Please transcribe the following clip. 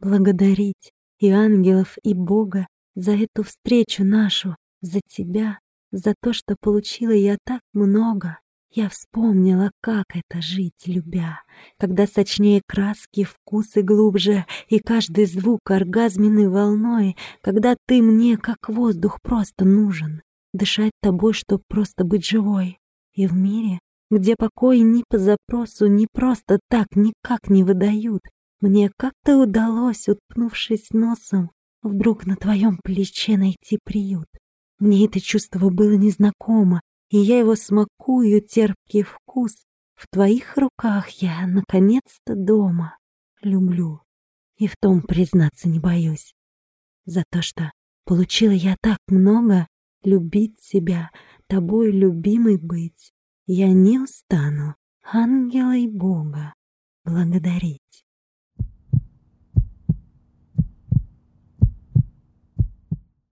благодарить и ангелов, и Бога за эту встречу нашу, за тебя, за то, что получила я так много. Я вспомнила, как это жить, любя, когда сочнее краски, вкусы глубже, и каждый звук оргазменной волной, когда ты мне, как воздух, просто нужен, дышать тобой, чтоб просто быть живой. И в мире, где покой ни по запросу, ни просто так никак не выдают, мне как-то удалось, уткнувшись носом, вдруг на твоем плече найти приют. Мне это чувство было незнакомо, и я его смакую, терпкий вкус. В твоих руках я, наконец-то, дома. Люблю. И в том признаться не боюсь. За то, что получила я так много, любить себя, тобой любимой быть. Я не устану, ангела и Бога, благодарить.